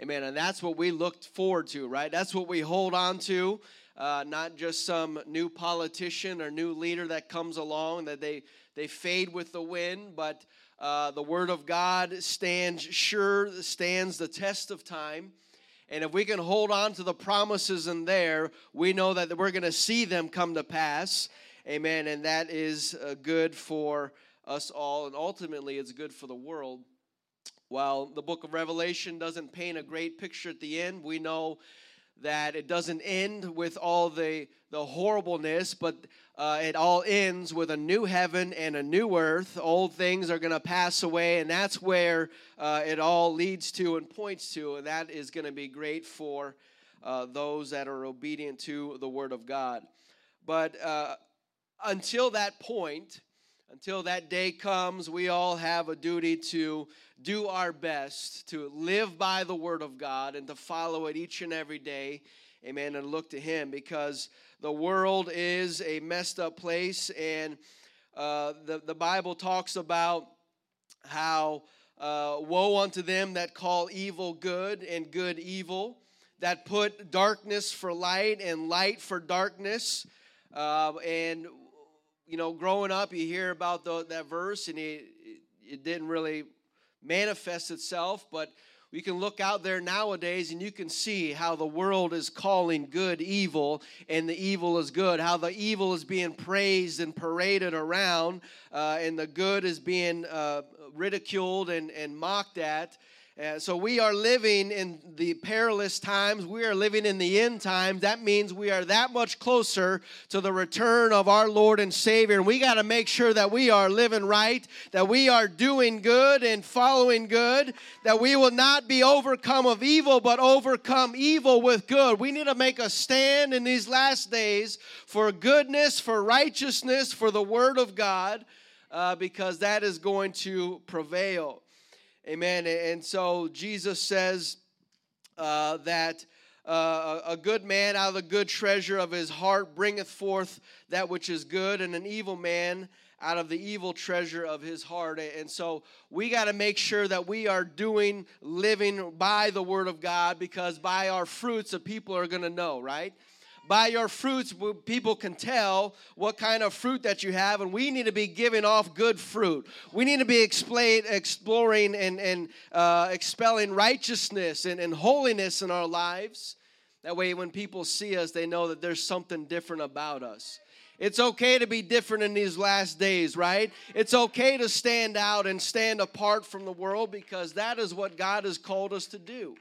Amen. And that's what we look forward to, right? That's what we hold on to. Uh, not just some new politician or new leader that comes along that they they fade with the wind, but uh, the Word of God stands sure, stands the test of time. And if we can hold on to the promises in there, we know that we're going to see them come to pass. Amen. And that is uh, good for us all. And ultimately, it's good for the world. While the book of Revelation doesn't paint a great picture at the end, we know that it doesn't end with all the, the horribleness, but uh, it all ends with a new heaven and a new earth. Old things are going to pass away, and that's where uh, it all leads to and points to, and that is going to be great for uh, those that are obedient to the Word of God. But uh, until that point, until that day comes, we all have a duty to do our best to live by the Word of God and to follow it each and every day. Amen. And look to Him because the world is a messed up place. And uh, the, the Bible talks about how uh, woe unto them that call evil good and good evil, that put darkness for light and light for darkness. Uh, and you know, growing up, you hear about the, that verse, and it, it didn't really manifest itself, but we can look out there nowadays and you can see how the world is calling good evil and the evil is good, how the evil is being praised and paraded around, uh, and the good is being uh, ridiculed and, and mocked at. Uh, so we are living in the perilous times. We are living in the end times. That means we are that much closer to the return of our Lord and Savior. And we got to make sure that we are living right, that we are doing good and following good, that we will not be overcome of evil, but overcome evil with good. We need to make a stand in these last days for goodness, for righteousness, for the Word of God, uh, because that is going to prevail. Amen. And so Jesus says uh, that uh, a good man out of the good treasure of his heart bringeth forth that which is good, and an evil man out of the evil treasure of his heart. And so we got to make sure that we are doing, living by the word of God, because by our fruits, the people are going to know, right? By your fruits, people can tell what kind of fruit that you have, and we need to be giving off good fruit. We need to be explain, exploring and, and uh, expelling righteousness and, and holiness in our lives. That way, when people see us, they know that there's something different about us. It's okay to be different in these last days, right? It's okay to stand out and stand apart from the world because that is what God has called us to do.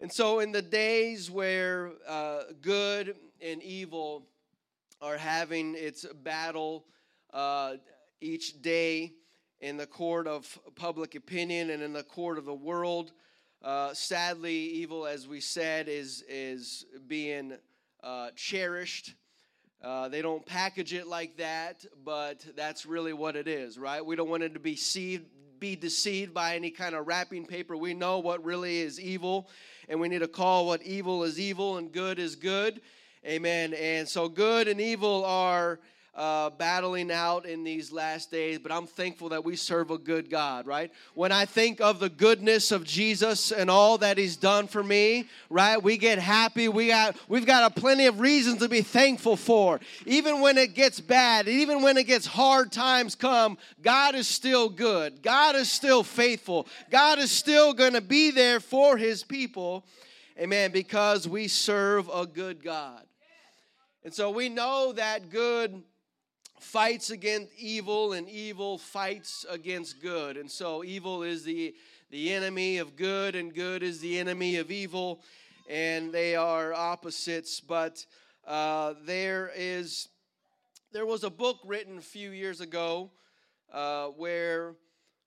And so, in the days where uh, good and evil are having its battle uh, each day in the court of public opinion and in the court of the world, uh, sadly, evil, as we said, is is being uh, cherished. Uh, they don't package it like that, but that's really what it is, right? We don't want it to be deceived, be deceived by any kind of wrapping paper. We know what really is evil, and we need to call what evil is evil and good is good. Amen. And so good and evil are uh, battling out in these last days, but I'm thankful that we serve a good God, right? When I think of the goodness of Jesus and all that He's done for me, right, we get happy. We got we've got a plenty of reasons to be thankful for. Even when it gets bad, even when it gets hard times come, God is still good. God is still faithful. God is still going to be there for His people. Amen. Because we serve a good God. And so we know that good fights against evil and evil fights against good. And so evil is the, the enemy of good and good is the enemy of evil. And they are opposites. But uh, there is there was a book written a few years ago uh, where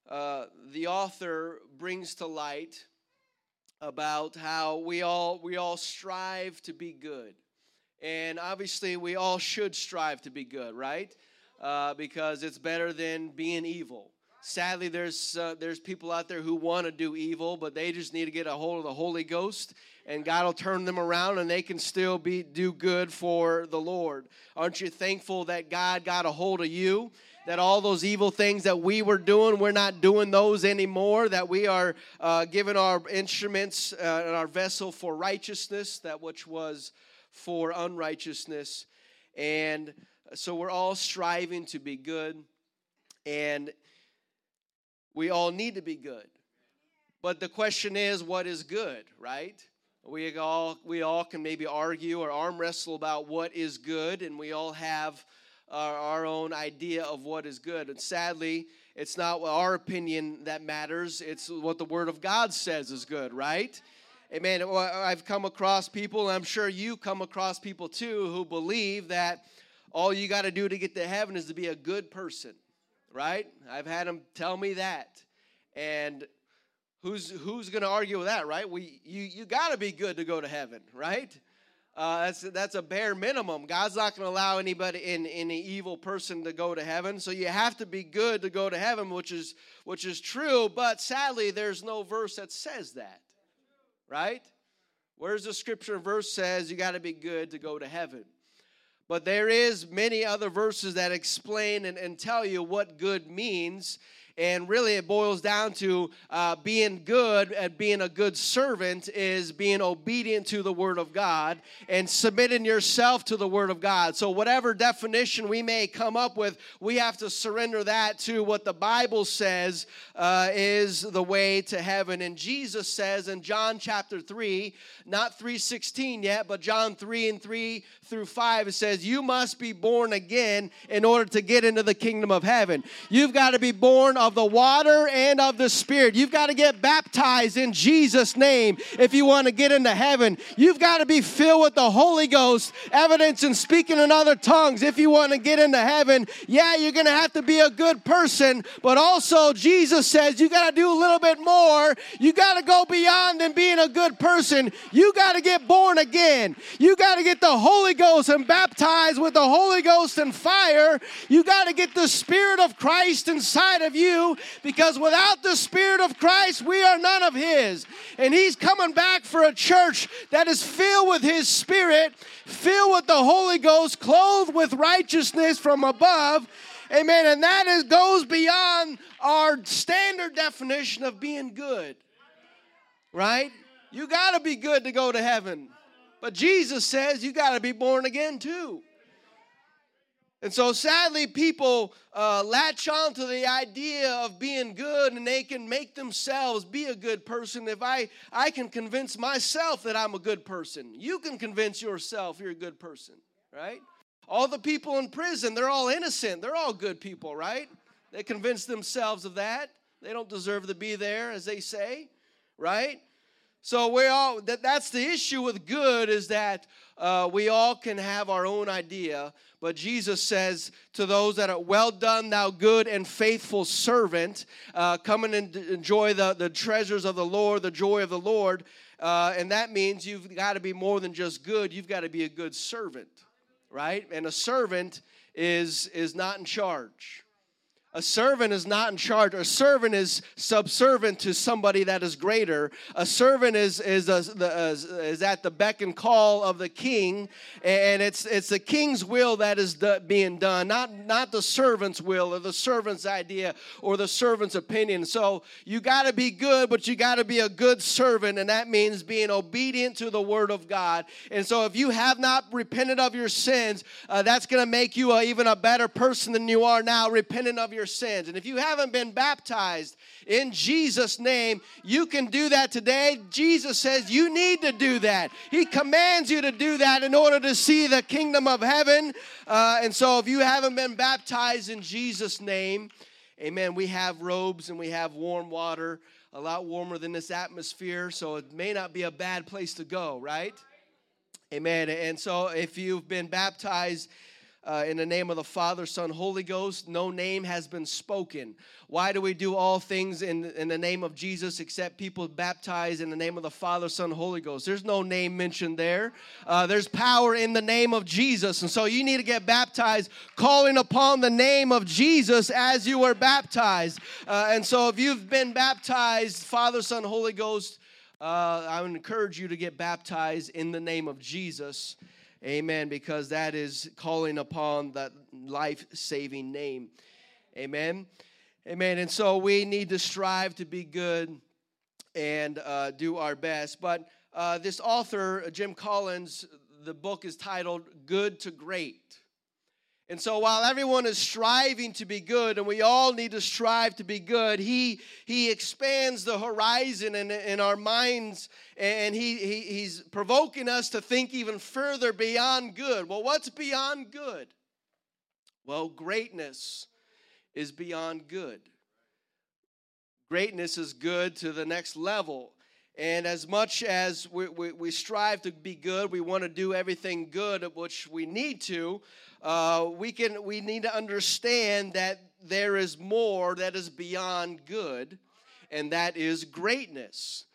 uh, the author brings to light about how we all we all strive to be good and obviously, we all should strive to be good, right? Uh, because it's better than being evil. Sadly, there's uh, there's people out there who want to do evil, but they just need to get a hold of the Holy Ghost, and God will turn them around, and they can still be do good for the Lord. Aren't you thankful that God got a hold of you? that all those evil things that we were doing, we're not doing those anymore, that we are uh, our instruments uh, and our vessel for righteousness, that which was for unrighteousness. And so we're all striving to be good, and we all need to be good. But the question is, what is good, right? We all we all can maybe argue or arm wrestle about what is good, and we all have our, our own idea of what is good. And sadly, it's not our opinion that matters; it's what the Word of God says is good, right? Amen. I've come across people, and I'm sure you come across people too, who believe that all you got to do to get to heaven is to be a good person, right? I've had them tell me that, and who's who's going to argue with that, right? We you you got to be good to go to heaven, right? Uh, that's that's a bare minimum. God's not going to allow anybody in any evil person to go to heaven. So you have to be good to go to heaven, which is which is true. But sadly, there's no verse that says that, right? Where's the scripture verse says you got to be good to go to heaven? But there is many other verses that explain and, and tell you what good means and really, it boils down to uh, being good and being a good servant is being obedient to the Word of God and submitting yourself to the Word of God. So, whatever definition we may come up with, we have to surrender that to what the Bible says uh, is the way to heaven. And Jesus says in John chapter 3, not 316 yet, but John 3 and 3 through 5, it says, You must be born again in order to get into the kingdom of heaven. You've got to be born of the water and of the Spirit. You've got to get baptized in Jesus' name if you want to get into heaven. You've got to be filled with the Holy Ghost, evidence and speaking in other tongues if you want to get into heaven. Yeah, you're going to have to be a good person, but also Jesus says you got to do a little bit more. You got to go beyond than being a good person. You got to get born again. You got to get the Holy Ghost and baptized with the Holy Ghost and fire. You got to get the Spirit of Christ inside of you you because without the Spirit of Christ, we are none of His. And He's coming back for a church that is filled with His Spirit, filled with the Holy Ghost, clothed with righteousness from above. Amen. And that is, goes beyond our standard definition of being good. Right? You got to be good to go to heaven. But Jesus says you got to be born again too. And so sadly, people uh, latch on to the idea of being good and they can make themselves be a good person. If I, I can convince myself that I'm a good person, you can convince yourself you're a good person, right? All the people in prison, they're all innocent. They're all good people, right? They convince themselves of that. They don't deserve to be there, as they say, right? So we all that, that's the issue with good is that uh, we all can have our own idea, but Jesus says to those that are well done, thou good and faithful servant, uh, come and enjoy the, the treasures of the Lord, the joy of the Lord. Uh, and that means you've got to be more than just good, you've got to be a good servant, right? And a servant is, is not in charge. A servant is not in charge. A servant is subservient to somebody that is greater. A servant is is, a, the, is at the beck and call of the king, and it's it's the king's will that is being done, not not the servant's will or the servant's idea or the servant's opinion. So you got to be good, but you got to be a good servant, and that means being obedient to the word of God. And so if you have not repented of your sins, uh, that's going to make you a, even a better person than you are now, repenting of your your sins. And if you haven't been baptized in Jesus' name, you can do that today. Jesus says you need to do that. He commands you to do that in order to see the kingdom of heaven. Uh, and so if you haven't been baptized in Jesus' name, amen, we have robes and we have warm water, a lot warmer than this atmosphere. So it may not be a bad place to go, right? Amen. And so if you've been baptized, uh, in the name of the Father, Son, Holy Ghost. No name has been spoken. Why do we do all things in, in the name of Jesus except people baptized in the name of the Father, Son, Holy Ghost? There's no name mentioned there. Uh, there's power in the name of Jesus. And so you need to get baptized calling upon the name of Jesus as you were baptized. Uh, and so if you've been baptized, Father, Son, Holy Ghost, uh, I would encourage you to get baptized in the name of Jesus. Amen, because that is calling upon that life saving name. Amen. Amen. And so we need to strive to be good and uh, do our best. But uh, this author, Jim Collins, the book is titled Good to Great. And so while everyone is striving to be good, and we all need to strive to be good, he, he expands the horizon in, in our minds and he, he, he's provoking us to think even further beyond good. Well, what's beyond good? Well, greatness is beyond good. Greatness is good to the next level. And as much as we, we, we, strive to be good, we want to do everything good, which we need to, uh, we, can, we need to understand that there is more that is beyond good, and that is greatness.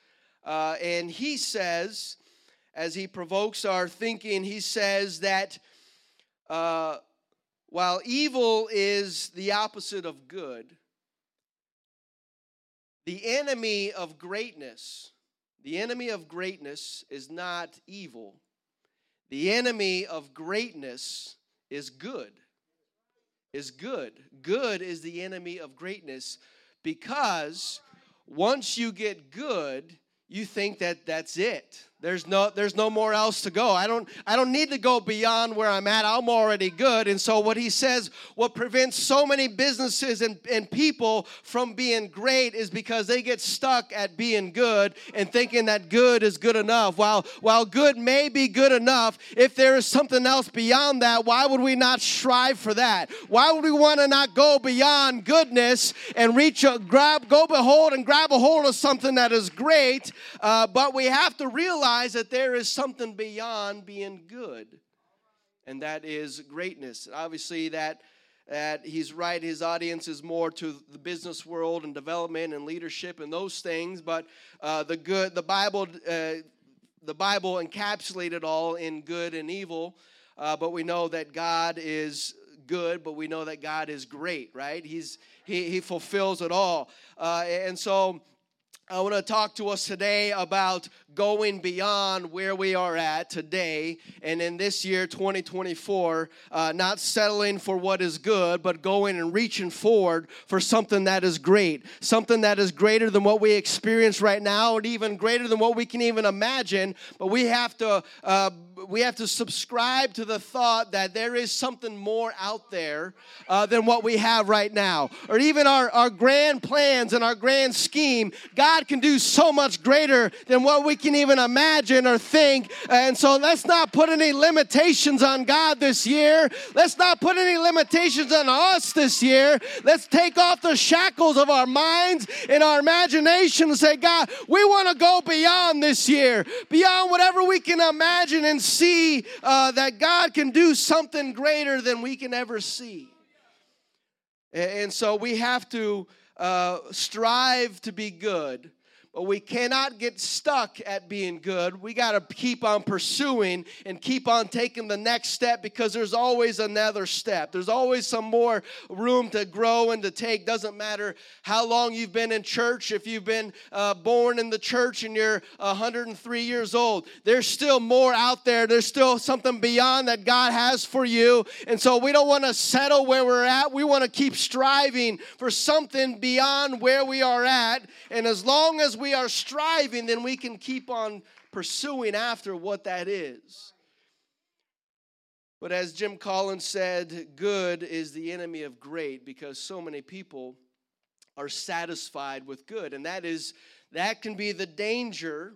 Uh, and he says, as he provokes our thinking, he says that uh, while evil is the opposite of good, the enemy of greatness, the enemy of greatness is not evil. The enemy of greatness is good. Is good. Good is the enemy of greatness because once you get good, you think that that's it. There's no there's no more else to go. I don't I don't need to go beyond where I'm at. I'm already good. And so what he says, what prevents so many businesses and, and people from being great is because they get stuck at being good and thinking that good is good enough. While while good may be good enough, if there is something else beyond that, why would we not strive for that? Why would we want to not go beyond goodness and reach a grab, go behold and grab a hold of something that is great? Uh, but we have to realize realize that there is something beyond being good, and that is greatness. Obviously, that that he's right his audience is more to the business world and development and leadership and those things but uh, the good the bible uh, the bible encapsulated all in good and evil uh, but we know that god is good but we know that god is great right he's he, he fulfills it all uh, and so I want to talk to us today about going beyond where we are at today and in this year 2024, uh, not settling for what is good, but going and reaching forward for something that is great, something that is greater than what we experience right now, and even greater than what we can even imagine. But we have to uh, we have to subscribe to the thought that there is something more out there uh, than what we have right now, or even our our grand plans and our grand scheme. God God can do so much greater than what we can even imagine or think. And so let's not put any limitations on God this year. Let's not put any limitations on us this year. Let's take off the shackles of our minds and our imagination and say, God, we want to go beyond this year, beyond whatever we can imagine and see uh, that God can do something greater than we can ever see. And so we have to uh, strive to be good, we cannot get stuck at being good. We got to keep on pursuing and keep on taking the next step because there's always another step. There's always some more room to grow and to take. Doesn't matter how long you've been in church, if you've been uh, born in the church and you're 103 years old, there's still more out there. There's still something beyond that God has for you. And so we don't want to settle where we're at. We want to keep striving for something beyond where we are at. And as long as we we are striving, then we can keep on pursuing after what that is. But as Jim Collins said, good is the enemy of great because so many people are satisfied with good. And that is that can be the danger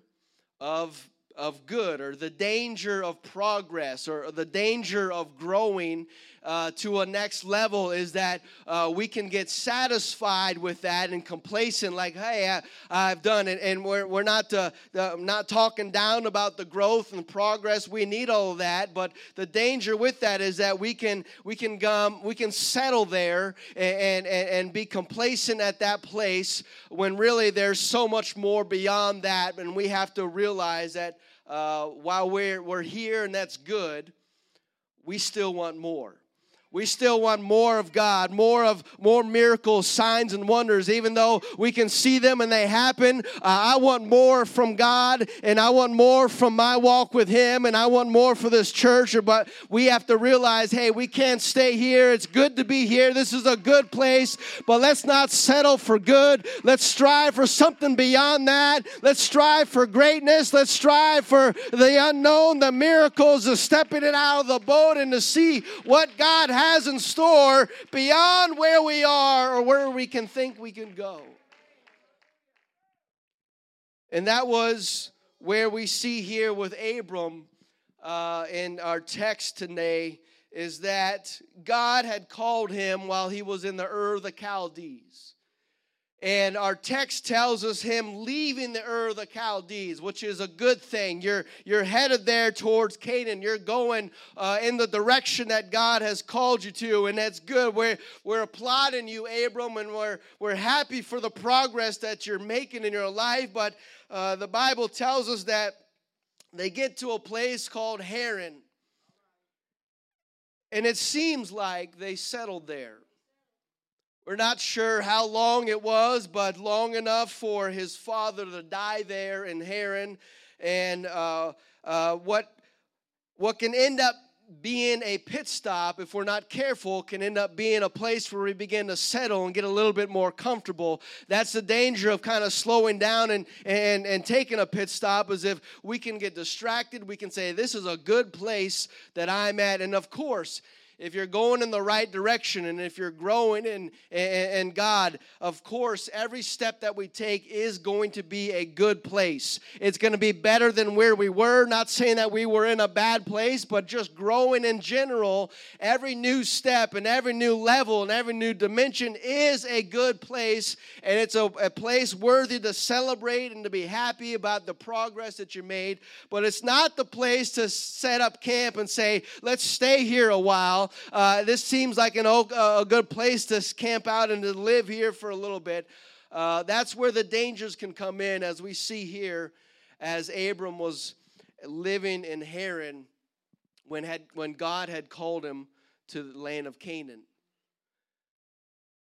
of of good or the danger of progress or the danger of growing uh, to a next level is that uh, we can get satisfied with that and complacent, like, hey, I, have done it. And we're, we're not, uh, not talking down about the growth and progress. We need all that. But the danger with that is that we can, we can, um, we can settle there and, and, and be complacent at that place when really there's so much more beyond that. And we have to realize that uh, while we're, we're here and that's good, we still want more We still want more of God, more of more miracles, signs, and wonders. Even though we can see them and they happen, uh, I want more from God, and I want more from my walk with Him, and I want more for this church. But we have to realize, hey, we can't stay here. It's good to be here. This is a good place, but let's not settle for good. Let's strive for something beyond that. Let's strive for greatness. Let's strive for the unknown, the miracles, the stepping it out of the boat, and to see what God has has in store beyond where we are or where we can think we can go. And that was where we see here with Abram uh, in our text today is that God had called him while he was in the Ur of the Chaldees. And our text tells us him leaving the Ur of the Chaldees, which is a good thing. You're, you're headed there towards Canaan. You're going uh, in the direction that God has called you to, and that's good. We're, we're applauding you, Abram, and we're, we're happy for the progress that you're making in your life. But uh, the Bible tells us that they get to a place called Haran. And it seems like they settled there. We're not sure how long it was, but long enough for his father to die there in Haran. And uh, uh, what, what can end up being a pit stop, if we're not careful, can end up being a place where we begin to settle and get a little bit more comfortable. That's the danger of kind of slowing down and, and, and taking a pit stop, is if we can get distracted, we can say, This is a good place that I'm at. And of course, if you're going in the right direction and if you're growing in, in, God, of course, every step that we take is going to be a good place. It's going to be better than where we were. Not saying that we were in a bad place, but just growing in general, every new step and every new level and every new dimension is a good place. And it's a, a place worthy to celebrate and to be happy about the progress that you made. But it's not the place to set up camp and say, let's stay here a while uh, this seems like an, a good place to camp out and to live here for a little bit. Uh, that's where the dangers can come in, as we see here, as Abram was living in Haran when, had, when God had called him to the land of Canaan.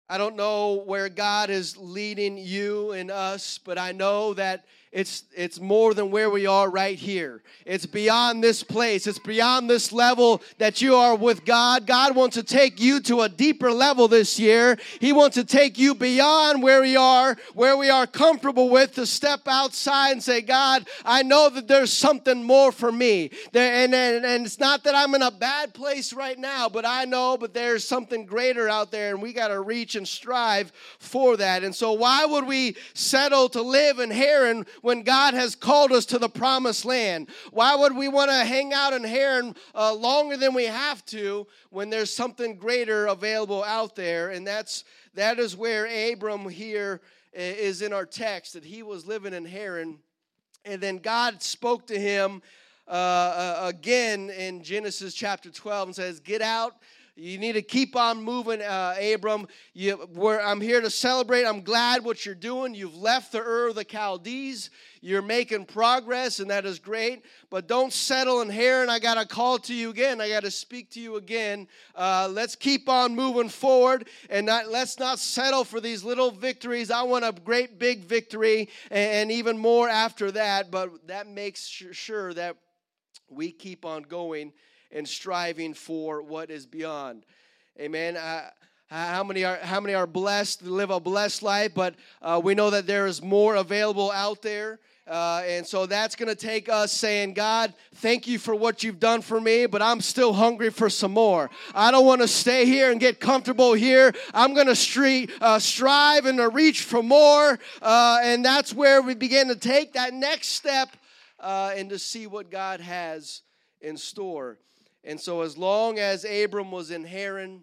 I don't know where God is leading you and us, but I know that it's, it's more than where we are right here. It's beyond this place. It's beyond this level that you are with God. God wants to take you to a deeper level this year. He wants to take you beyond where we are, where we are comfortable with, to step outside and say, God, I know that there's something more for me. And, and, and it's not that I'm in a bad place right now, but I know, but there's something greater out there, and we got to reach and strive for that. And so, why would we settle to live in Haran when God has called us to the promised land? Why would we want to hang out in Haran uh, longer than we have to when there's something greater available out there? And that's that is where Abram here is in our text that he was living in Haran, and then God spoke to him. Uh, uh, again in Genesis chapter 12 and says, Get out you need to keep on moving, uh, Abram. You, I'm here to celebrate. I'm glad what you're doing. You've left the Ur of the Chaldees. You're making progress, and that is great. But don't settle in here, and I got to call to you again. I got to speak to you again. Uh, let's keep on moving forward, and not, let's not settle for these little victories. I want a great big victory, and, and even more after that. But that makes sure that we keep on going and striving for what is beyond. Amen. How many are how many are blessed to live a blessed life? But uh, we know that there is more available out there. Uh, and so that's going to take us saying, God, thank you for what you've done for me, but I'm still hungry for some more. I don't want to stay here and get comfortable here. I'm going to uh, strive and to reach for more. Uh, and that's where we begin to take that next step uh, and to see what God has in store. And so, as long as Abram was in Haran,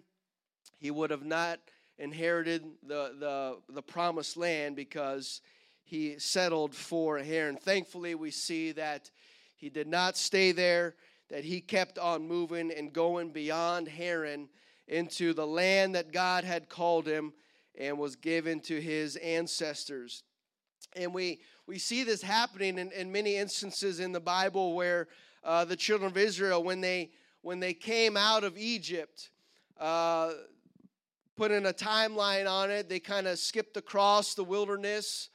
he would have not inherited the, the, the promised land because he settled for Haran. Thankfully, we see that he did not stay there, that he kept on moving and going beyond Haran into the land that God had called him and was given to his ancestors. And we, we see this happening in, in many instances in the Bible where uh, the children of Israel, when they when they came out of Egypt, uh, putting a timeline on it, they kind of skipped across the wilderness,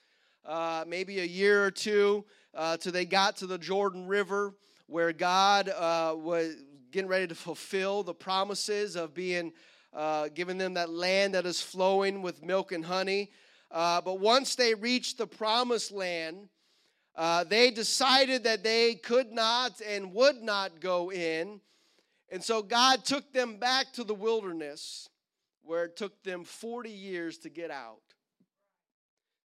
uh, maybe a year or two, uh, till they got to the Jordan River, where God uh, was getting ready to fulfill the promises of being uh, giving them that land that is flowing with milk and honey. Uh, but once they reached the promised land, uh, they decided that they could not and would not go in. And so God took them back to the wilderness where it took them 40 years to get out.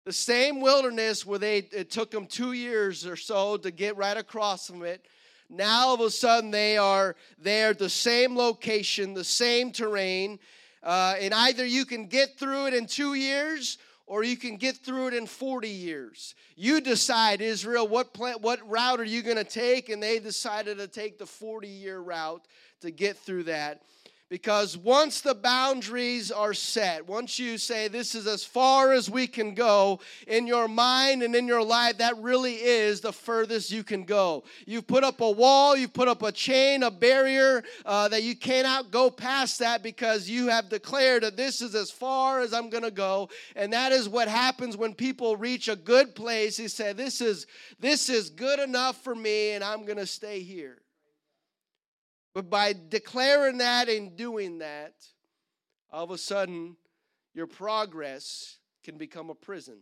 The same wilderness where they it took them 2 years or so to get right across from it. Now all of a sudden they are there at the same location, the same terrain, uh, and either you can get through it in 2 years or you can get through it in 40 years. You decide, Israel, what, plan, what route are you going to take? And they decided to take the 40 year route to get through that. Because once the boundaries are set, once you say this is as far as we can go in your mind and in your life, that really is the furthest you can go. You've put up a wall, you've put up a chain, a barrier uh, that you cannot go past that because you have declared that this is as far as I'm going to go. And that is what happens when people reach a good place. He said, "This is this is good enough for me, and I'm going to stay here." But by declaring that and doing that, all of a sudden, your progress can become a prison.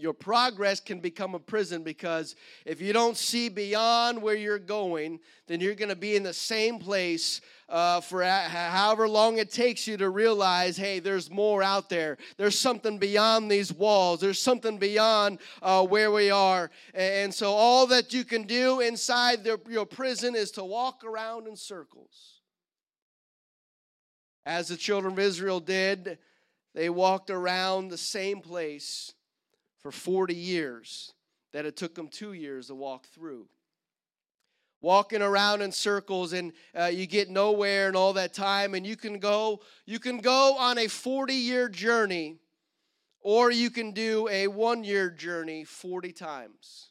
Your progress can become a prison because if you don't see beyond where you're going, then you're going to be in the same place uh, for however long it takes you to realize hey, there's more out there. There's something beyond these walls, there's something beyond uh, where we are. And so, all that you can do inside the, your prison is to walk around in circles. As the children of Israel did, they walked around the same place for 40 years that it took them two years to walk through. Walking around in circles and uh, you get nowhere and all that time, and you can go, you can go on a 40 year journey, or you can do a one year journey 40 times.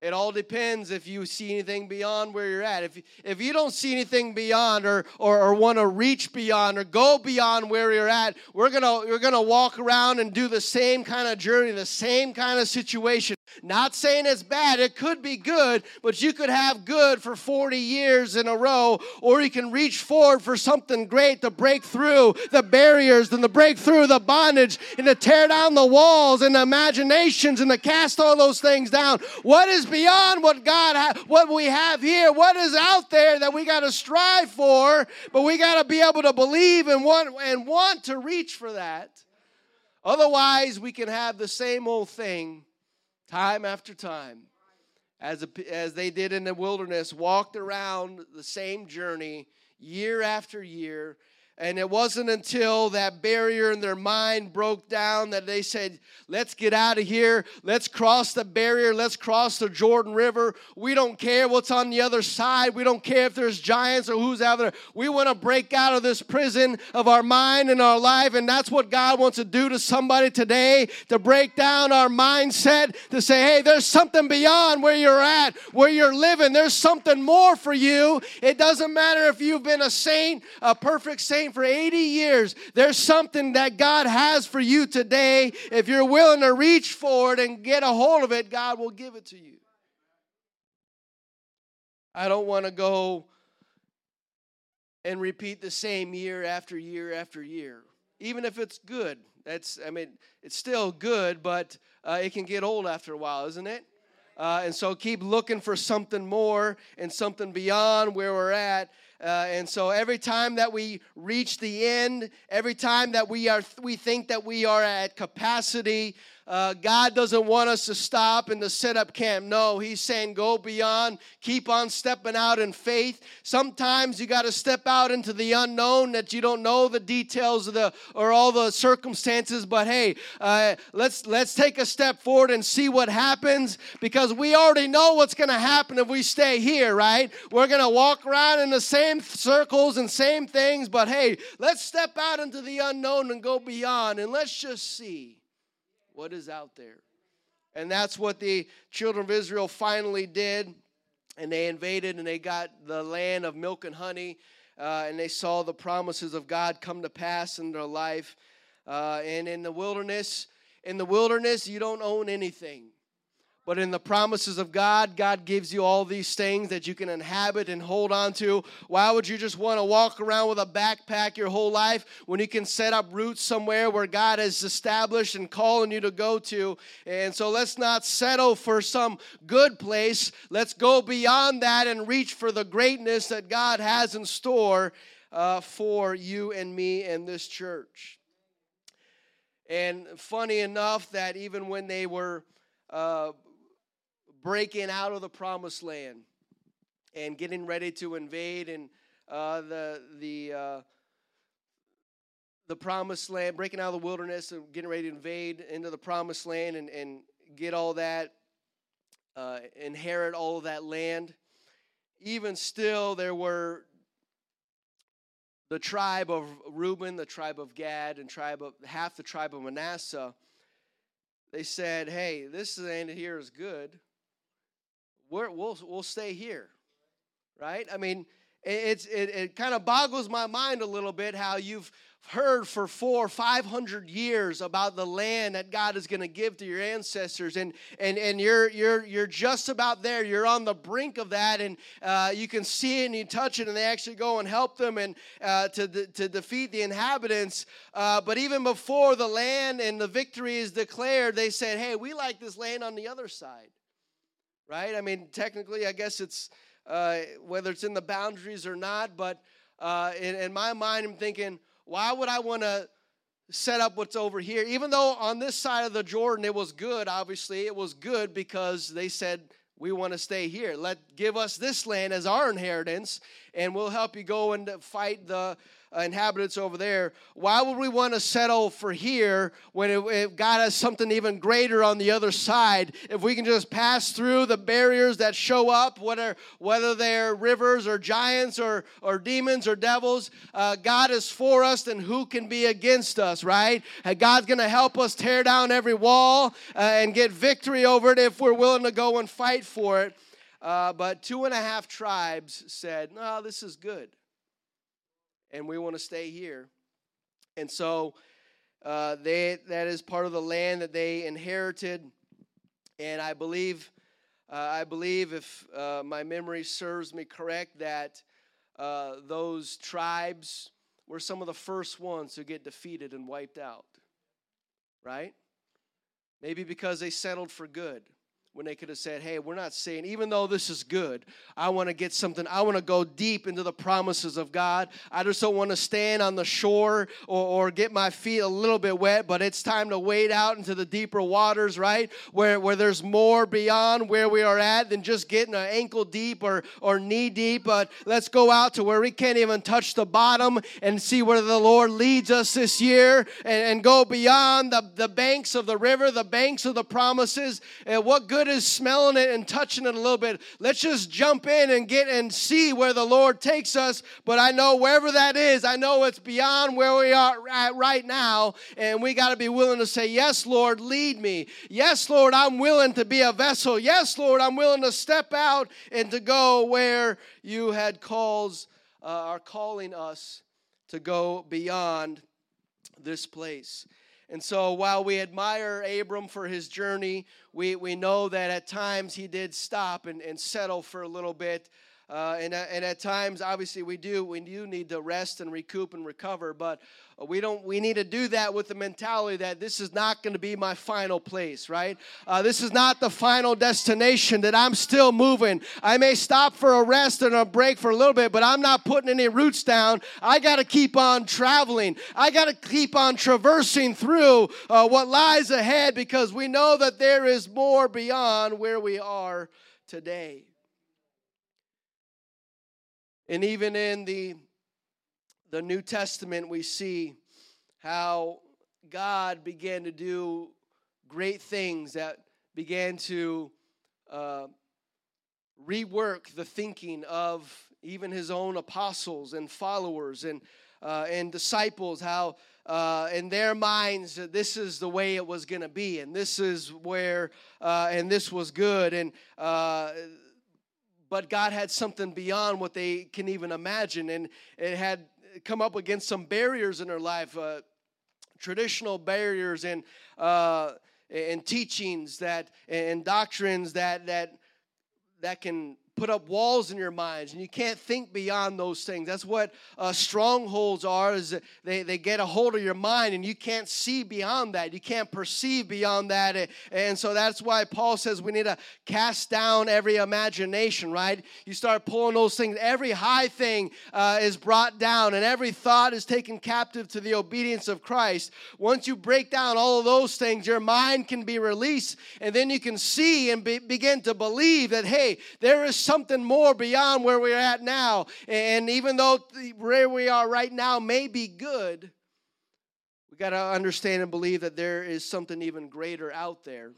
It all depends if you see anything beyond where you're at. If, if you don't see anything beyond or, or, or want to reach beyond or go beyond where you're at, we're going to we're gonna walk around and do the same kind of journey, the same kind of situation. Not saying it's bad, it could be good, but you could have good for 40 years in a row, or you can reach forward for something great to break through the barriers and to break through the bondage and to tear down the walls and the imaginations and to cast all those things down. What is beyond what God, ha- what we have here? What is out there that we got to strive for, but we got to be able to believe and want, and want to reach for that. Otherwise, we can have the same old thing time after time, as, a, as they did in the wilderness, walked around the same journey year after year. And it wasn't until that barrier in their mind broke down that they said, Let's get out of here. Let's cross the barrier. Let's cross the Jordan River. We don't care what's on the other side. We don't care if there's giants or who's out there. We want to break out of this prison of our mind and our life. And that's what God wants to do to somebody today to break down our mindset, to say, Hey, there's something beyond where you're at, where you're living. There's something more for you. It doesn't matter if you've been a saint, a perfect saint for 80 years. There's something that God has for you today. If you're willing to reach for it and get a hold of it, God will give it to you. I don't want to go and repeat the same year after year after year, even if it's good. That's, I mean, it's still good, but uh, it can get old after a while, isn't it? Uh, and so keep looking for something more and something beyond where we're at. Uh, and so every time that we reach the end, every time that we are we think that we are at capacity, uh, God doesn't want us to stop and to set up camp. No, He's saying go beyond, keep on stepping out in faith. Sometimes you got to step out into the unknown that you don't know the details of the or all the circumstances. But hey, uh, let's let's take a step forward and see what happens because we already know what's going to happen if we stay here. Right? We're going to walk around in the same circles and same things. But hey, let's step out into the unknown and go beyond, and let's just see what is out there. And that's what the children of Israel finally did. and they invaded and they got the land of milk and honey, uh, and they saw the promises of God come to pass in their life. Uh, and in the wilderness, in the wilderness, you don't own anything. But in the promises of God, God gives you all these things that you can inhabit and hold on to. Why would you just want to walk around with a backpack your whole life when you can set up roots somewhere where God has established and calling you to go to? And so let's not settle for some good place. Let's go beyond that and reach for the greatness that God has in store uh, for you and me and this church. And funny enough, that even when they were uh, breaking out of the promised land and getting ready to invade and uh, the the uh, the promised land, breaking out of the wilderness and getting ready to invade into the promised land and, and get all that, uh, inherit all of that land. Even still, there were the tribe of Reuben, the tribe of Gad, and tribe of half the tribe of Manasseh. They said, "Hey, this land here is good we're, we'll, we'll stay here, right? I mean, it's, it, it kind of boggles my mind a little bit how you've heard for four five hundred years about the land that god is going to give to your ancestors and and and you're you're you're just about there. You're on the brink of that and uh, you can see it and you touch it and they actually go and help them and uh, to, de- to defeat the inhabitants. Uh, but even before the land and the victory is declared they said hey we like this land on the other side right? I mean, technically, I guess it's uh, whether it's in the boundaries or not, but uh, in, in my mind, I'm thinking, why would I want to set up what's over here? Even though on this side of the Jordan it was good, obviously, it was good because they said, we want to stay here. Let give us this land as our inheritance, and we'll help you go and fight the inhabitants over there. Why would we want to settle for here when it, it God has something even greater on the other side? If we can just pass through the barriers that show up, whether, whether they're rivers or giants or, or demons or devils, uh, God is for us, then who can be against us, right? And God's going to help us tear down every wall uh, and get victory over it if we're willing to go and fight for it. Uh, but two and a half tribes said, No, this is good and we want to stay here. And so uh, they, that is part of the land that they inherited. And I believe, uh, I believe if uh, my memory serves me correct, that uh, those tribes were some of the first ones to get defeated and wiped out. Right? Maybe because they settled for good when they could have said, Hey, we're not saying, even though this is good, I want to get something, I want to go deep into the promises of God. I just don't want to stand on the shore or, or get my feet a little bit wet, but it's time to wade out into the deeper waters, right? Where, where there's more beyond where we are at than just getting an ankle deep or, or knee deep. But let's go out to where we can't even touch the bottom and see where the Lord leads us this year and, and go beyond the, the banks of the river, the banks of the promises. And what good is smelling it and touching it a little bit. Let's just jump in and get and see where the Lord takes us. But I know wherever that is, I know it's beyond where we are at right now. And we got to be willing to say, Yes, Lord, lead me. Yes, Lord, I'm willing to be a vessel. Yes, Lord, I'm willing to step out and to go where you had calls, uh, are calling us to go beyond this place. And so while we admire Abram for his journey, we, we know that at times he did stop and, and settle for a little bit. Uh, and, and at times, obviously, we do we do need to rest and recoup and recover. But we don't. We need to do that with the mentality that this is not going to be my final place, right? Uh, this is not the final destination. That I'm still moving. I may stop for a rest and a break for a little bit, but I'm not putting any roots down. I got to keep on traveling. I got to keep on traversing through uh, what lies ahead because we know that there is more beyond where we are today. And even in the the New Testament, we see how God began to do great things that began to uh, rework the thinking of even his own apostles and followers and uh, and disciples. How uh, in their minds this is the way it was going to be, and this is where uh, and this was good and uh, but God had something beyond what they can even imagine. And it had come up against some barriers in their life, uh, traditional barriers and, uh, and teachings that, and doctrines that, that, that can put up walls in your minds and you can't think beyond those things. That's what uh, strongholds are is they, they get a hold of your mind and you can't see beyond that. You can't perceive beyond that and so that's why paul says we need to cast down every imagination right? You start pulling those things. Every high thing uh, is brought down and every thought is taken captive to the obedience of christ. Once you break down all of those things your mind can be released and then you can see and be, begin to believe that hey there is something more beyond where we're at now. And even though where we are right now may be good, we got to understand and believe that there is something even greater out there.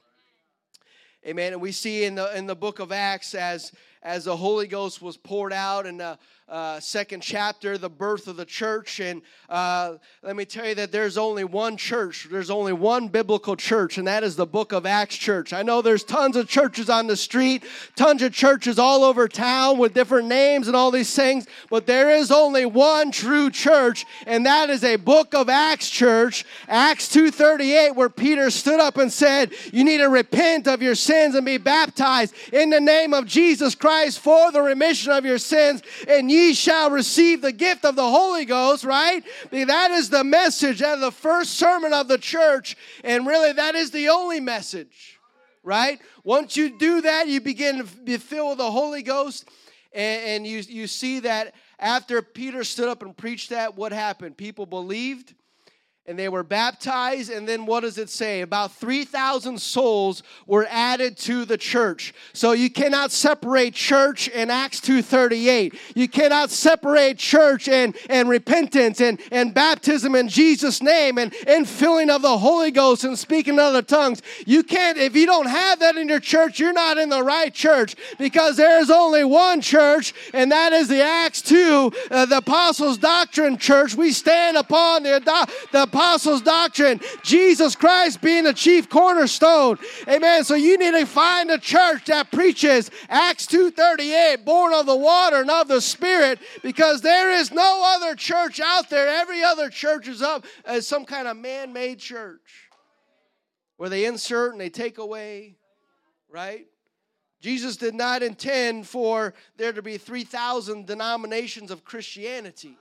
Amen. And we see in the in the book of Acts as as the Holy Ghost was poured out and the uh, second chapter, the birth of the church. And uh, let me tell you that there's only one church, there's only one biblical church, and that is the book of Acts church. I know there's tons of churches on the street, tons of churches all over town with different names and all these things, but there is only one true church, and that is a book of Acts church, Acts 2:38, where Peter stood up and said, You need to repent of your sins and be baptized in the name of Jesus Christ for the remission of your sins, and shall receive the gift of the Holy Ghost, right? That is the message, is the first sermon of the church, and really that is the only message, right? Once you do that, you begin to be filled with the Holy Ghost, and, and you, you see that after Peter stood up and preached that, what happened? People believed and they were baptized and then what does it say? About 3000 souls were added to the church. So you cannot separate church and acts 238 you cannot separate church and, and repentance and, and baptism in jesus name and, and filling of the holy ghost and speaking other tongues. You can't if you don't have that in your church you're not in the right church because there's only one church and that is the acts 2 uh, the apostles doctrine church. We stand upon the, the apostles' doctrine, Jesus Christ being the chief cornerstone. Amen. So you need to find a church that preaches Acts 2:38, born of the water and of the Spirit, because there is no other church out there. Every other church is up as some kind of man-made church where they insert and they take away, right? Jesus did not intend for there to be 3,000 denominations of Christianity.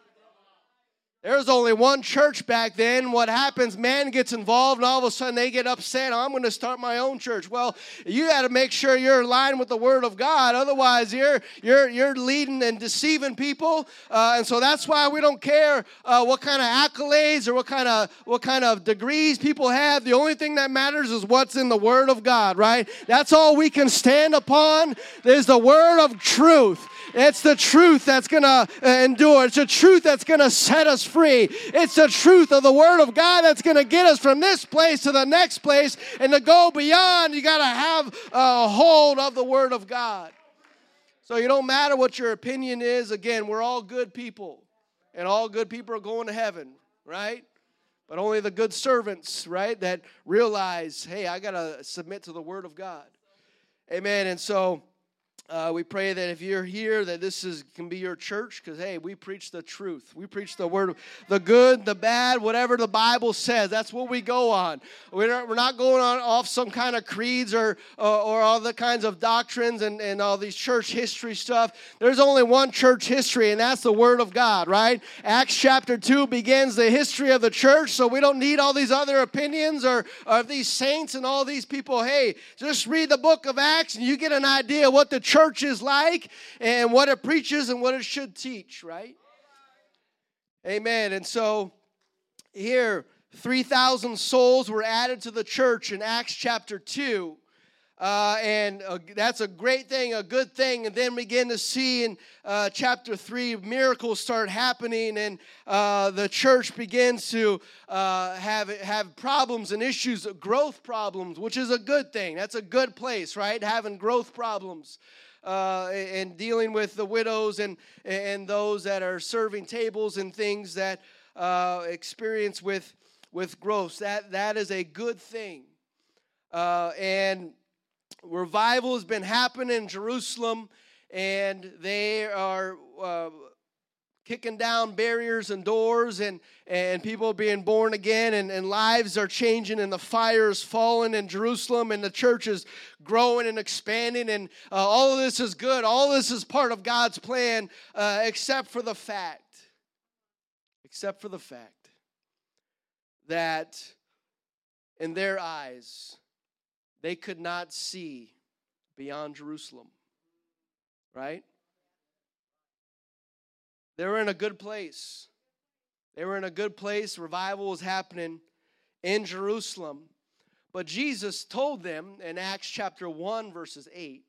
There's only one church back then. What happens, man gets involved, and all of a sudden they get upset. I'm going to start my own church. Well, you got to make sure you're line with the Word of God. Otherwise, you're you're you're leading and deceiving people. Uh, and so that's why we don't care uh, what kind of accolades or what kind of what kind of degrees people have. The only thing that matters is what's in the Word of God. Right? That's all we can stand upon. Is the Word of truth. It's the truth that's going to uh, endure. It's the truth that's going to set us free. It's the truth of the Word of God that's going to get us from this place to the next place and to go beyond. You got to have a hold of the Word of God. So you don't matter what your opinion is. Again, we're all good people, and all good people are going to heaven, right? But only the good servants, right, that realize, hey, I got to submit to the Word of God. Amen. And so uh, we pray that if you're here, that this is can be your church, because hey, we preach the truth. We preach the word, the good, the bad, whatever the Bible says. That's what we go on. We're we're not going on off some kind of creeds or or, or all the kinds of doctrines and, and all these church history stuff. There's only one church history, and that's the Word of God, right? Acts chapter two begins the history of the church, so we don't need all these other opinions or of these saints and all these people. Hey, just read the book of Acts, and you get an idea what the church church is like and what it preaches and what it should teach, right? Amen. And so here, 3,000 souls were added to the church in Acts chapter 2. Uh, and uh, that's a great thing, a good thing. And then we begin to see in uh, chapter 3 miracles start happening, and uh, the church begins to uh, have, have problems and issues, growth problems, which is a good thing. That's a good place, right? Having growth problems uh, and dealing with the widows and, and those that are serving tables and things that uh, experience with, with growth. That, that is a good thing. Uh, and revival has been happening in Jerusalem. and they are uh, kicking down barriers and doors and, and people being born again and, and lives are changing and the fire is falling in Jerusalem and the church is growing and expanding and uh, all of this is good. All this is part of God's plan uh, except for the fact, except for the fact that in their eyes they could not see beyond Jerusalem. Right? They were in a good place. They were in a good place. Revival was happening in Jerusalem. But Jesus told them in Acts chapter 1, verses 8,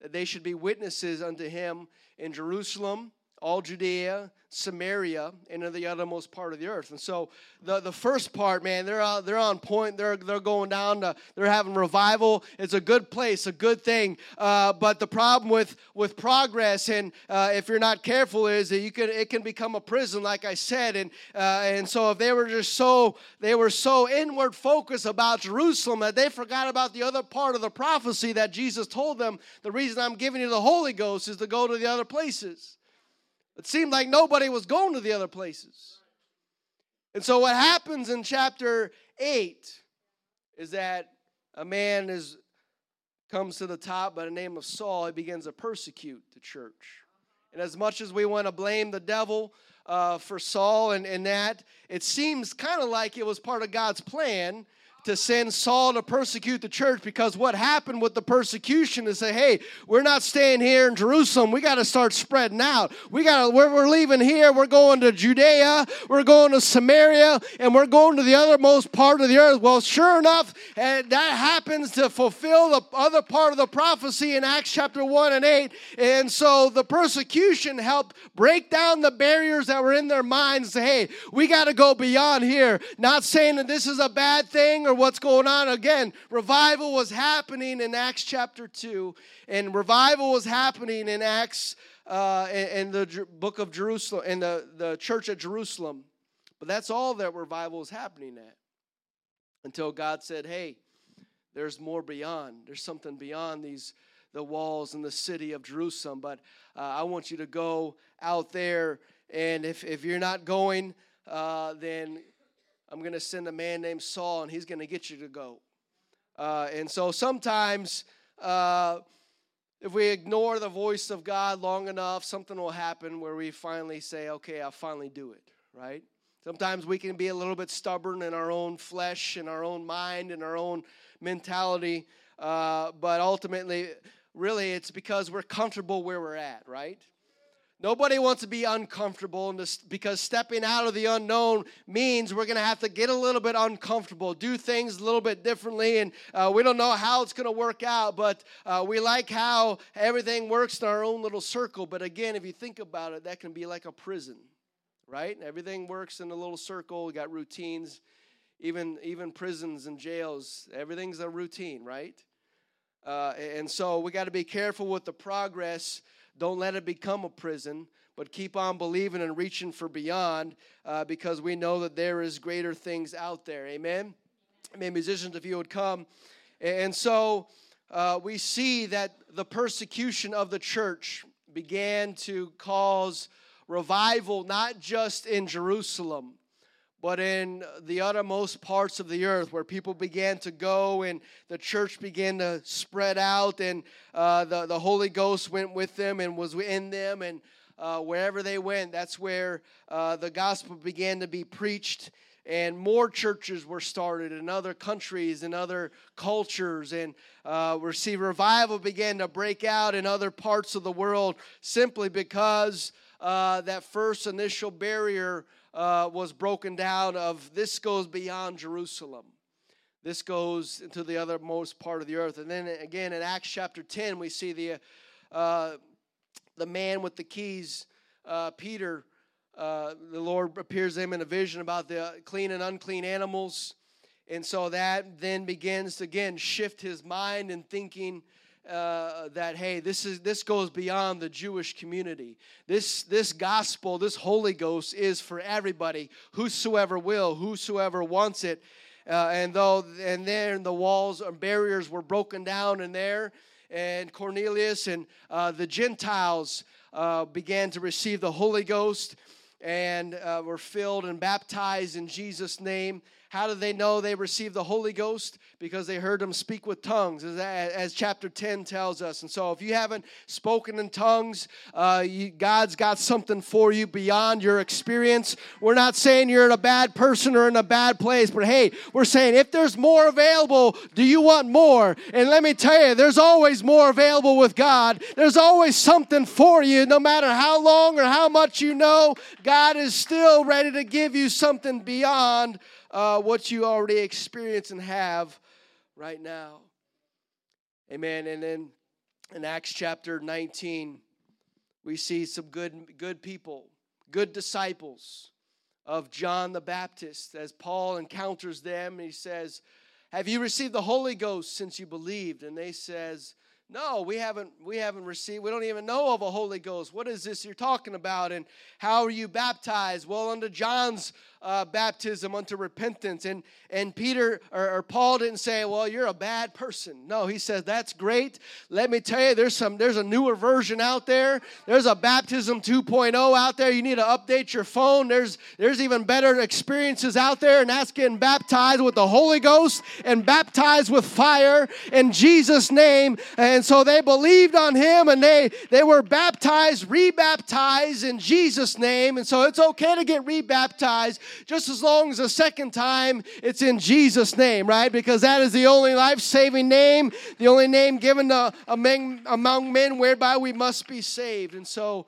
that they should be witnesses unto him in Jerusalem, all Judea, Samaria, and the uttermost part of the earth. And so the, the first part, man, they're uh, they're on point. They're they're going down. To, they're having revival. It's a good place, a good thing. Uh, but the problem with with progress, and uh, if you're not careful, is that you can it can become a prison, like I said. And uh, and so if they were just so they were so inward focused about Jerusalem that they forgot about the other part of the prophecy that Jesus told them. The reason I'm giving you the Holy Ghost is to go to the other places. It seemed like nobody was going to the other places. And so what happens in chapter 8 is that a man is comes to the top by the name of Saul, he begins to persecute the church. And as much as we want to blame the devil uh, for Saul and, and that, it seems kind of like it was part of God's plan to send Saul to persecute the church because what happened with the persecution is say, hey, we're not staying here in Jerusalem. We got to start spreading out. We got to, we're, we're leaving here. We're going to Judea. We're going to Samaria and we're going to the othermost part of the earth. Well, sure enough, and that happens to fulfill the other part of the prophecy in Acts chapter 1 and 8. And so the persecution helped break down the barriers that were in their minds. Say, hey, we got to go beyond here. Not saying that this is a bad thing what's going on. Again, revival was happening in Acts chapter 2, and revival was happening in Acts, uh, in, in the book of Jerusalem, in the, the church at Jerusalem. But that's all that revival was happening at. Until God said, hey, there's more beyond. There's something beyond these the walls and the city of Jerusalem. But uh, I want you to go out there, and if, if you're not going, uh, then I'm going to send a man named Saul, and he's going to get you to go. Uh, and so sometimes, uh, if we ignore the voice of God long enough, something will happen where we finally say, okay, I'll finally do it, right? Sometimes we can be a little bit stubborn in our own flesh, in our own mind, in our own mentality, uh, but ultimately, really, it's because we're comfortable where we're at, right? Nobody wants to be uncomfortable because stepping out of the unknown means we're going to have to get a little bit uncomfortable, do things a little bit differently, and uh, we don't know how it's going to work out, but uh, we like how everything works in our own little circle. But again, if you think about it, that can be like a prison, right? Everything works in a little circle, we got routines. Even, even prisons and jails, everything's a routine, right? Uh, and so we got to be careful with the progress don't let it become a prison, but keep on believing and reaching for beyond uh, because we know that there is greater things out there. Amen? Amen. Musicians, if you would come. And so uh, we see that the persecution of the church began to cause revival, not just in Jerusalem, but in the uttermost parts of the earth where people began to go and the church began to spread out and uh, the, the Holy Ghost went with them and was in them. And uh, wherever they went, that's where uh, the gospel began to be preached. And more churches were started in other countries and other cultures. And uh, we see revival began to break out in other parts of the world simply because uh, that first initial barrier uh, was broken down of this goes beyond Jerusalem. This goes into the othermost part of the earth. And then again in Acts chapter 10, we see the, uh, the man with the keys, uh, Peter. Uh, the Lord appears to him in a vision about the clean and unclean animals. And so that then begins to again shift his mind and thinking uh, that hey this is this goes beyond the jewish community this this gospel this holy ghost is for everybody whosoever will whosoever wants it uh, and though and then the walls and barriers were broken down in there and Cornelius and uh, the Gentiles uh, began to receive the Holy Ghost and uh, were filled and baptized in Jesus' name. How do they know they received the Holy Ghost? Because they heard them speak with tongues, as, as chapter 10 tells us. And so, if you haven't spoken in tongues, uh, you, God's got something for you beyond your experience. We're not saying you're a bad person or in a bad place, but hey, we're saying if there's more available, do you want more? And let me tell you, there's always more available with God. There's always something for you, no matter how long or how much you know, God is still ready to give you something beyond uh, what you already experience and have right now. Amen. And then in Acts chapter 19, we see some good, good people, good disciples of John the Baptist as Paul encounters them and he says, Have you received the Holy Ghost since you believed? And they says, no, we haven't we haven't received. We don't even know of a Holy Ghost. What is this you're talking about? And how are you baptized? Well, under John's uh, baptism unto repentance. And and Peter or, or, Paul didn't say, "Well, you're a bad person." No, he says that's great. Let me tell you, there's some there's a newer version out there. There's a baptism 2.0 out there. You need to update your phone. There's there's even better experiences out there, and that's getting baptized with the Holy Ghost and baptized with fire in Jesus' name. And so they believed on Him, and they they were baptized, rebaptized in Jesus' name. And so it's okay to get rebaptized just as long as the second time it's in Jesus' name, right? Because that is the only life saving name, the only name given to, among, among men whereby we must be saved. And so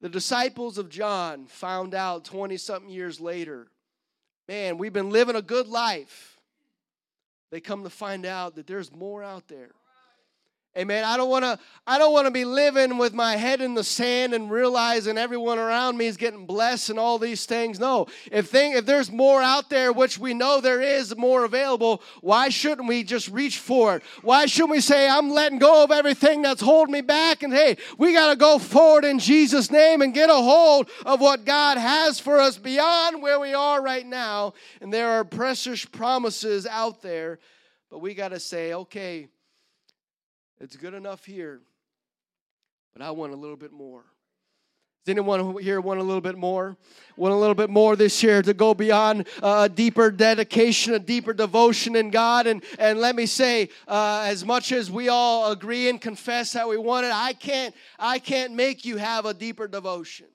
the disciples of John found out 20 something years later man, we've been living a good life. They come to find out that there's more out there. Amen. I don't want to I don't want to be living with my head in the sand and realizing everyone around me is getting blessed and all these things. No. If thing if there's more out there which we know there is more available, why shouldn't we just reach for it? Why shouldn't we say I'm letting go of everything that's holding me back and hey, we got to go forward in Jesus name and get a hold of what God has for us beyond where we are right now. And there are precious promises out there, but we got to say, okay, it's good enough here, but I want a little bit more. Does anyone here want a little bit more? Want a little bit more this year to go beyond uh, a deeper dedication, a deeper devotion in God? And, and let me say, uh, as much as we all agree and confess that we want it, I can't, I can't make you have a deeper devotion.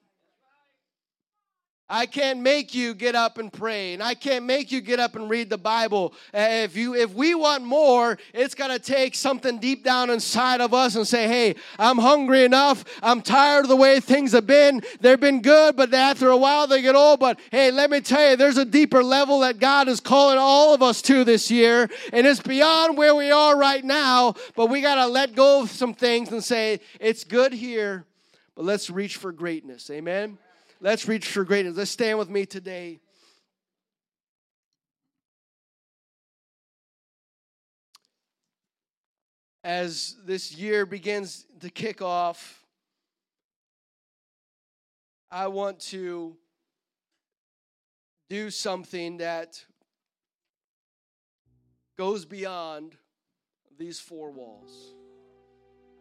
I can't make you get up and pray, and I can't make you get up and read the Bible. Eh, if you, if we want more, it's got to take something deep down inside of us and say, "Hey, I'm hungry enough. I'm tired of the way things have been. They've been good, but after a while they get old. But hey, let me tell you, there's a deeper level that God is calling all of us to this year, and it's beyond where we are right now. But we got to let go of some things and say, "It's good here, but let's reach for greatness." Amen. Let's reach for greatness. Let's stand with me today. As this year begins to kick off, I want to do something that goes beyond these four walls.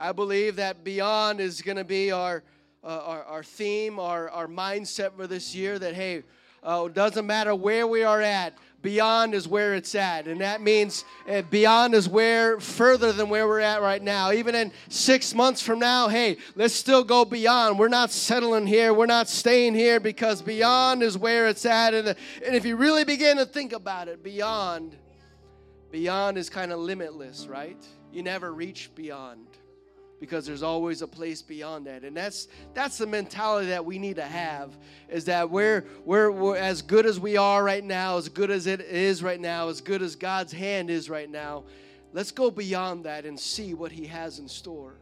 I believe that beyond is going to be our uh, our, our theme, our, our mindset for this year that, hey, uh, doesn't matter where we are at, beyond is where it's at. And that means uh, beyond is where further than where we're at right now. Even in six months from now, hey, let's still go beyond. We're not settling here, we're not staying here because beyond is where it's at. And, and if you really begin to think about it, beyond, beyond is kind of limitless, right? You never reach beyond because there's always a place beyond that. And that's that's the mentality that we need to have is that we're, we're, we're as good as we are right now as good as it is right now as good as god's hand is right now let's go beyond that and see what he has in store.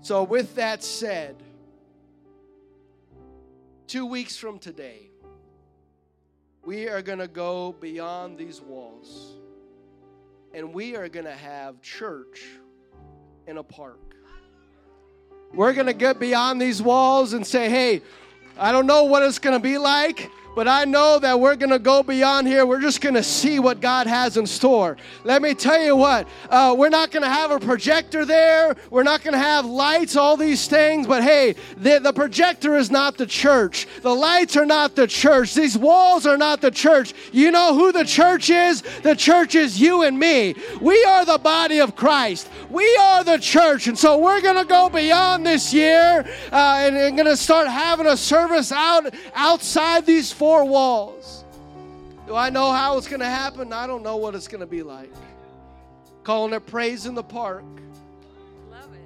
So with that said two weeks from today we are going to go beyond these walls and we are going to have church in a park. We're going to get beyond these walls and say, hey, I don't know what it's going to be like, but I know that we're going to go beyond here. We're just going to see what God has in store. Let me tell you what, uh, we're not going to have a projector there. We're not going to have lights, all these things. But hey, the, the projector is not the church. The lights are not the church. These walls are not the church. You know who the church is? The church is you and me. We are the body of Christ. We are the church. And so we're going to go beyond this year uh, and, and going to start having a service out outside these four walls. Do I know how it's going to happen? I don't know what it's going to be like. Calling it Praise in the Park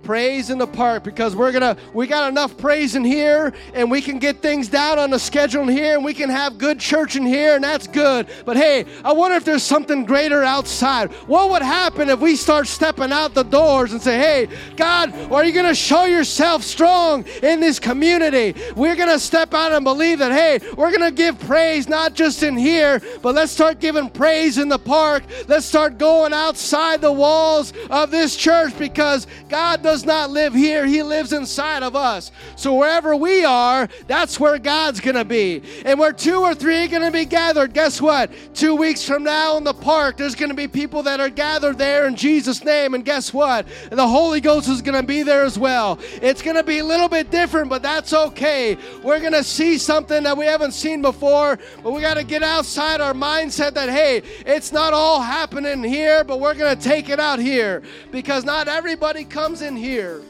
praise in the park because we're gonna we got enough praise in here and we can get things down on the schedule in here and we can have good church in here and that's good. But hey i wonder if there's something greater outside. What would happen if we start stepping out the doors and say hey god are you gonna show yourself strong in this community? We're gonna step out and believe that hey we're gonna give praise not just in here but let's start giving praise in the park. Let's start going outside the walls of this church because god does does not live here, He lives inside of us. So wherever we are, that's where God's going to be. And where two or three are going to be gathered, guess what? Two weeks from now in the park, there's going to be people that are gathered there in Jesus' name. And guess what? The Holy Ghost is going to be there as well. It's going to be a little bit different, but that's okay. We're going to see something that we haven't seen before, but we got to get outside our mindset that, hey, it's not all happening here, but we're going to take it out here because not everybody comes in here.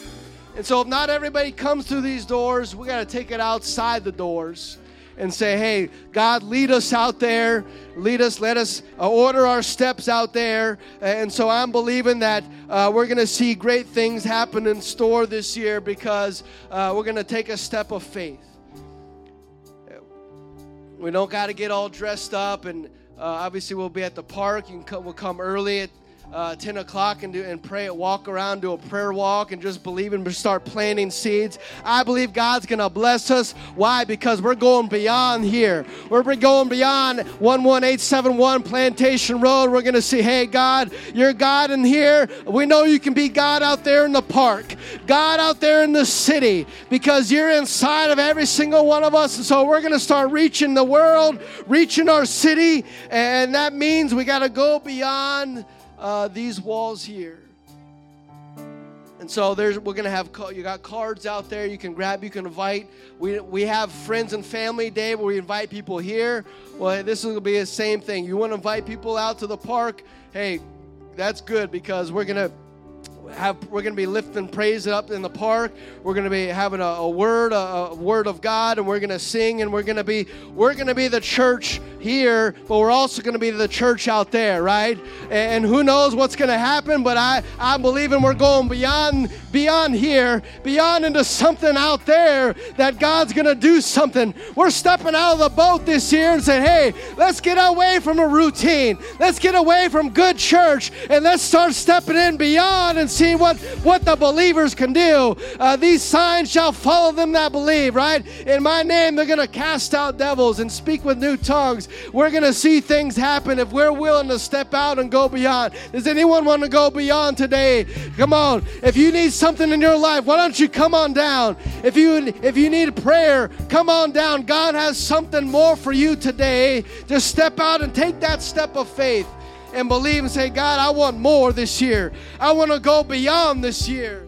And so, if not everybody comes through these doors, we got to take it outside the doors and say, hey, God, lead us out there. Lead us, let us uh, order our steps out there. And so I'm believing that uh, we're going to see great things happen in store this year because uh, we're going to take a step of faith. We don't got to get all dressed up, and uh, obviously we'll be at the park. You can come, we'll come early at uh, 10 o'clock and, do, and pray, walk around, do a prayer walk, and just believe and start planting seeds. I believe God's going to bless us. Why? Because we're going beyond here. We're going beyond 11871 Plantation Road. We're going to see, hey, God, you're God in here. We know you can be God out there in the park, God out there in the city, because you're inside of every single one of us. And so we're going to start reaching the world, reaching our city, and that means we got to go beyond uh, these walls here. And so there's we're gonna have you got cards out there you can grab, you can invite. We we have friends and family day where we invite people here. Well, this will be the same thing. You want to invite people out to the park? Hey, that's good because we're gonna have we're going to be lifting praise up in the park. We're going to be having a, a word, a, a, word of God, and we're going to sing, and we're going to be we're going to be the church here, but we're also going to be the church out there, right? And, and who knows what's going to happen? But I I'm believing we're going beyond beyond here, beyond into something out there that God's going to do something. We're stepping out of the boat this year and saying, hey, let's get away from a routine. Let's get away from good church, and let's start stepping in beyond and see what, what the believers can do. Uh, these signs shall follow them that believe, right? In my name, they're going to cast out devils and speak with new tongues. We're going to see things happen if we're willing to step out and go beyond. Does anyone want to go beyond today? Come on. If you need something in your life, why don't you come on down? If you if you need prayer, come on down. God has something more for you today. Just step out and take that step of faith and believe and say, God, I want more this year. I want to go beyond this year.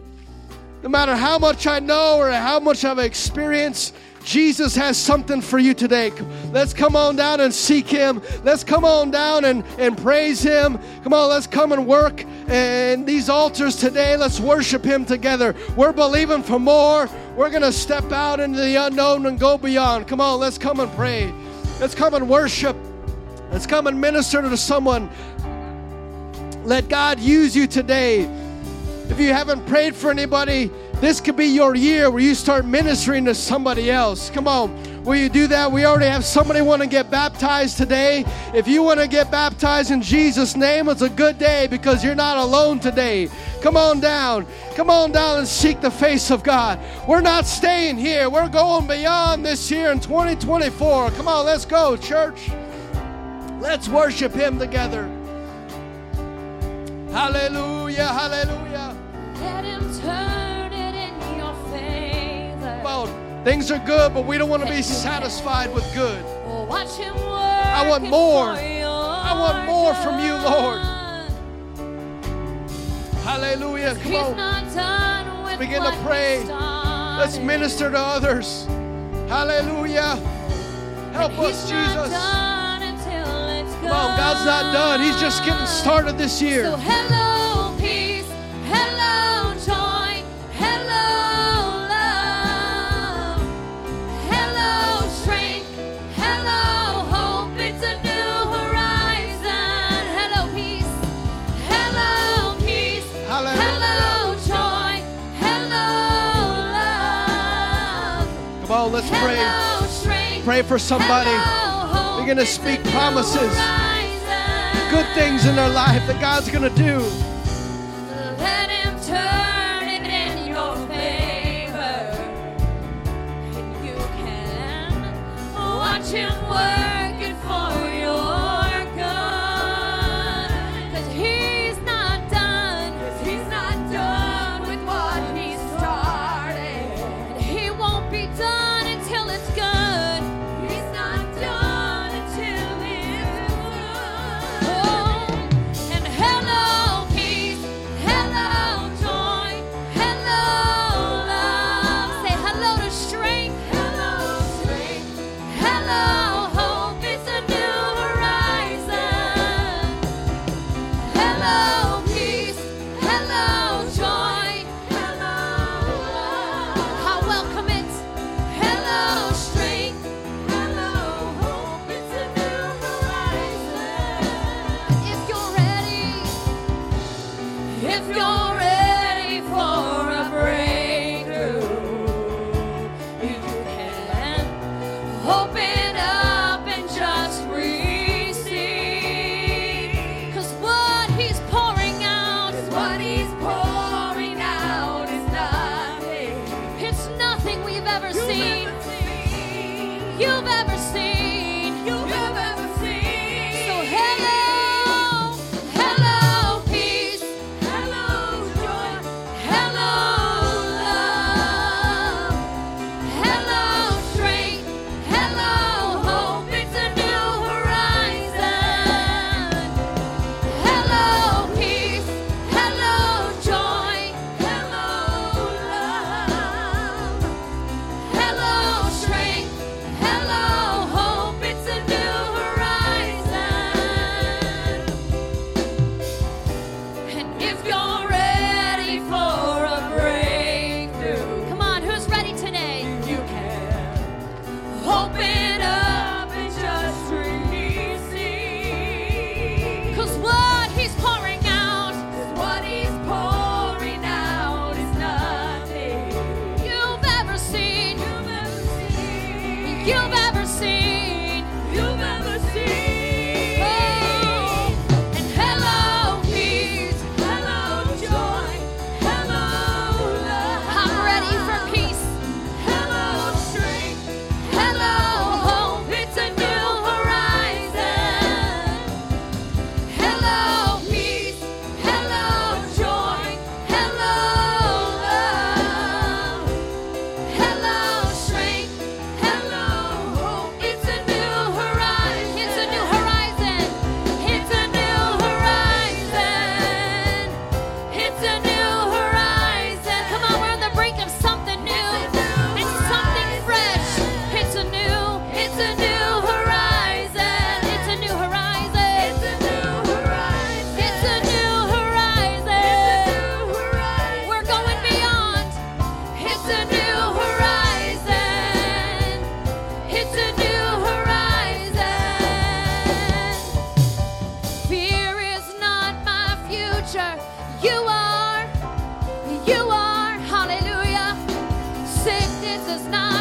No matter how much I know or how much I've experienced, Jesus has something for you today. Let's come on down and seek Him. Let's come on down and, and praise Him. Come on, let's come and work in these altars today. Let's worship Him together. We're believing for more. We're going to step out into the unknown and go beyond. Come on, let's come and pray. Let's come and worship. Let's come and minister to someone. Let God use you today. If you haven't prayed for anybody, this could be your year where you start ministering to somebody else. Come on. Will you do that? We already have somebody want to get baptized today. If you want to get baptized in Jesus' name, it's a good day because you're not alone today. Come on down. Come on down and seek the face of God. We're not staying here. We're going beyond this year in 2024. Come on, let's go, church. Let's worship Him together. Hallelujah, hallelujah. Let him turn it in your favor. Well, things are good, but we don't want to be satisfied with good. Oh, watch him work I want more. I want more from you, Lord. Hallelujah. Come on. Let's begin to pray. Let's minister to others. Hallelujah. Help us, Jesus. Come on, God's not done. He's just getting started this year. So hello, peace. Hello, joy. Hello, love. Hello, strength. Hello, hope. It's a new horizon. Hello, peace. Hello, peace. Hello, hello joy. Hello, love. Come on, let's hello, pray. Strength. Pray for somebody. Hello, We're going to speak promises good things in their life that God's going to do. Let Him turn it in your favor. And you can watch Him work. Jesus not.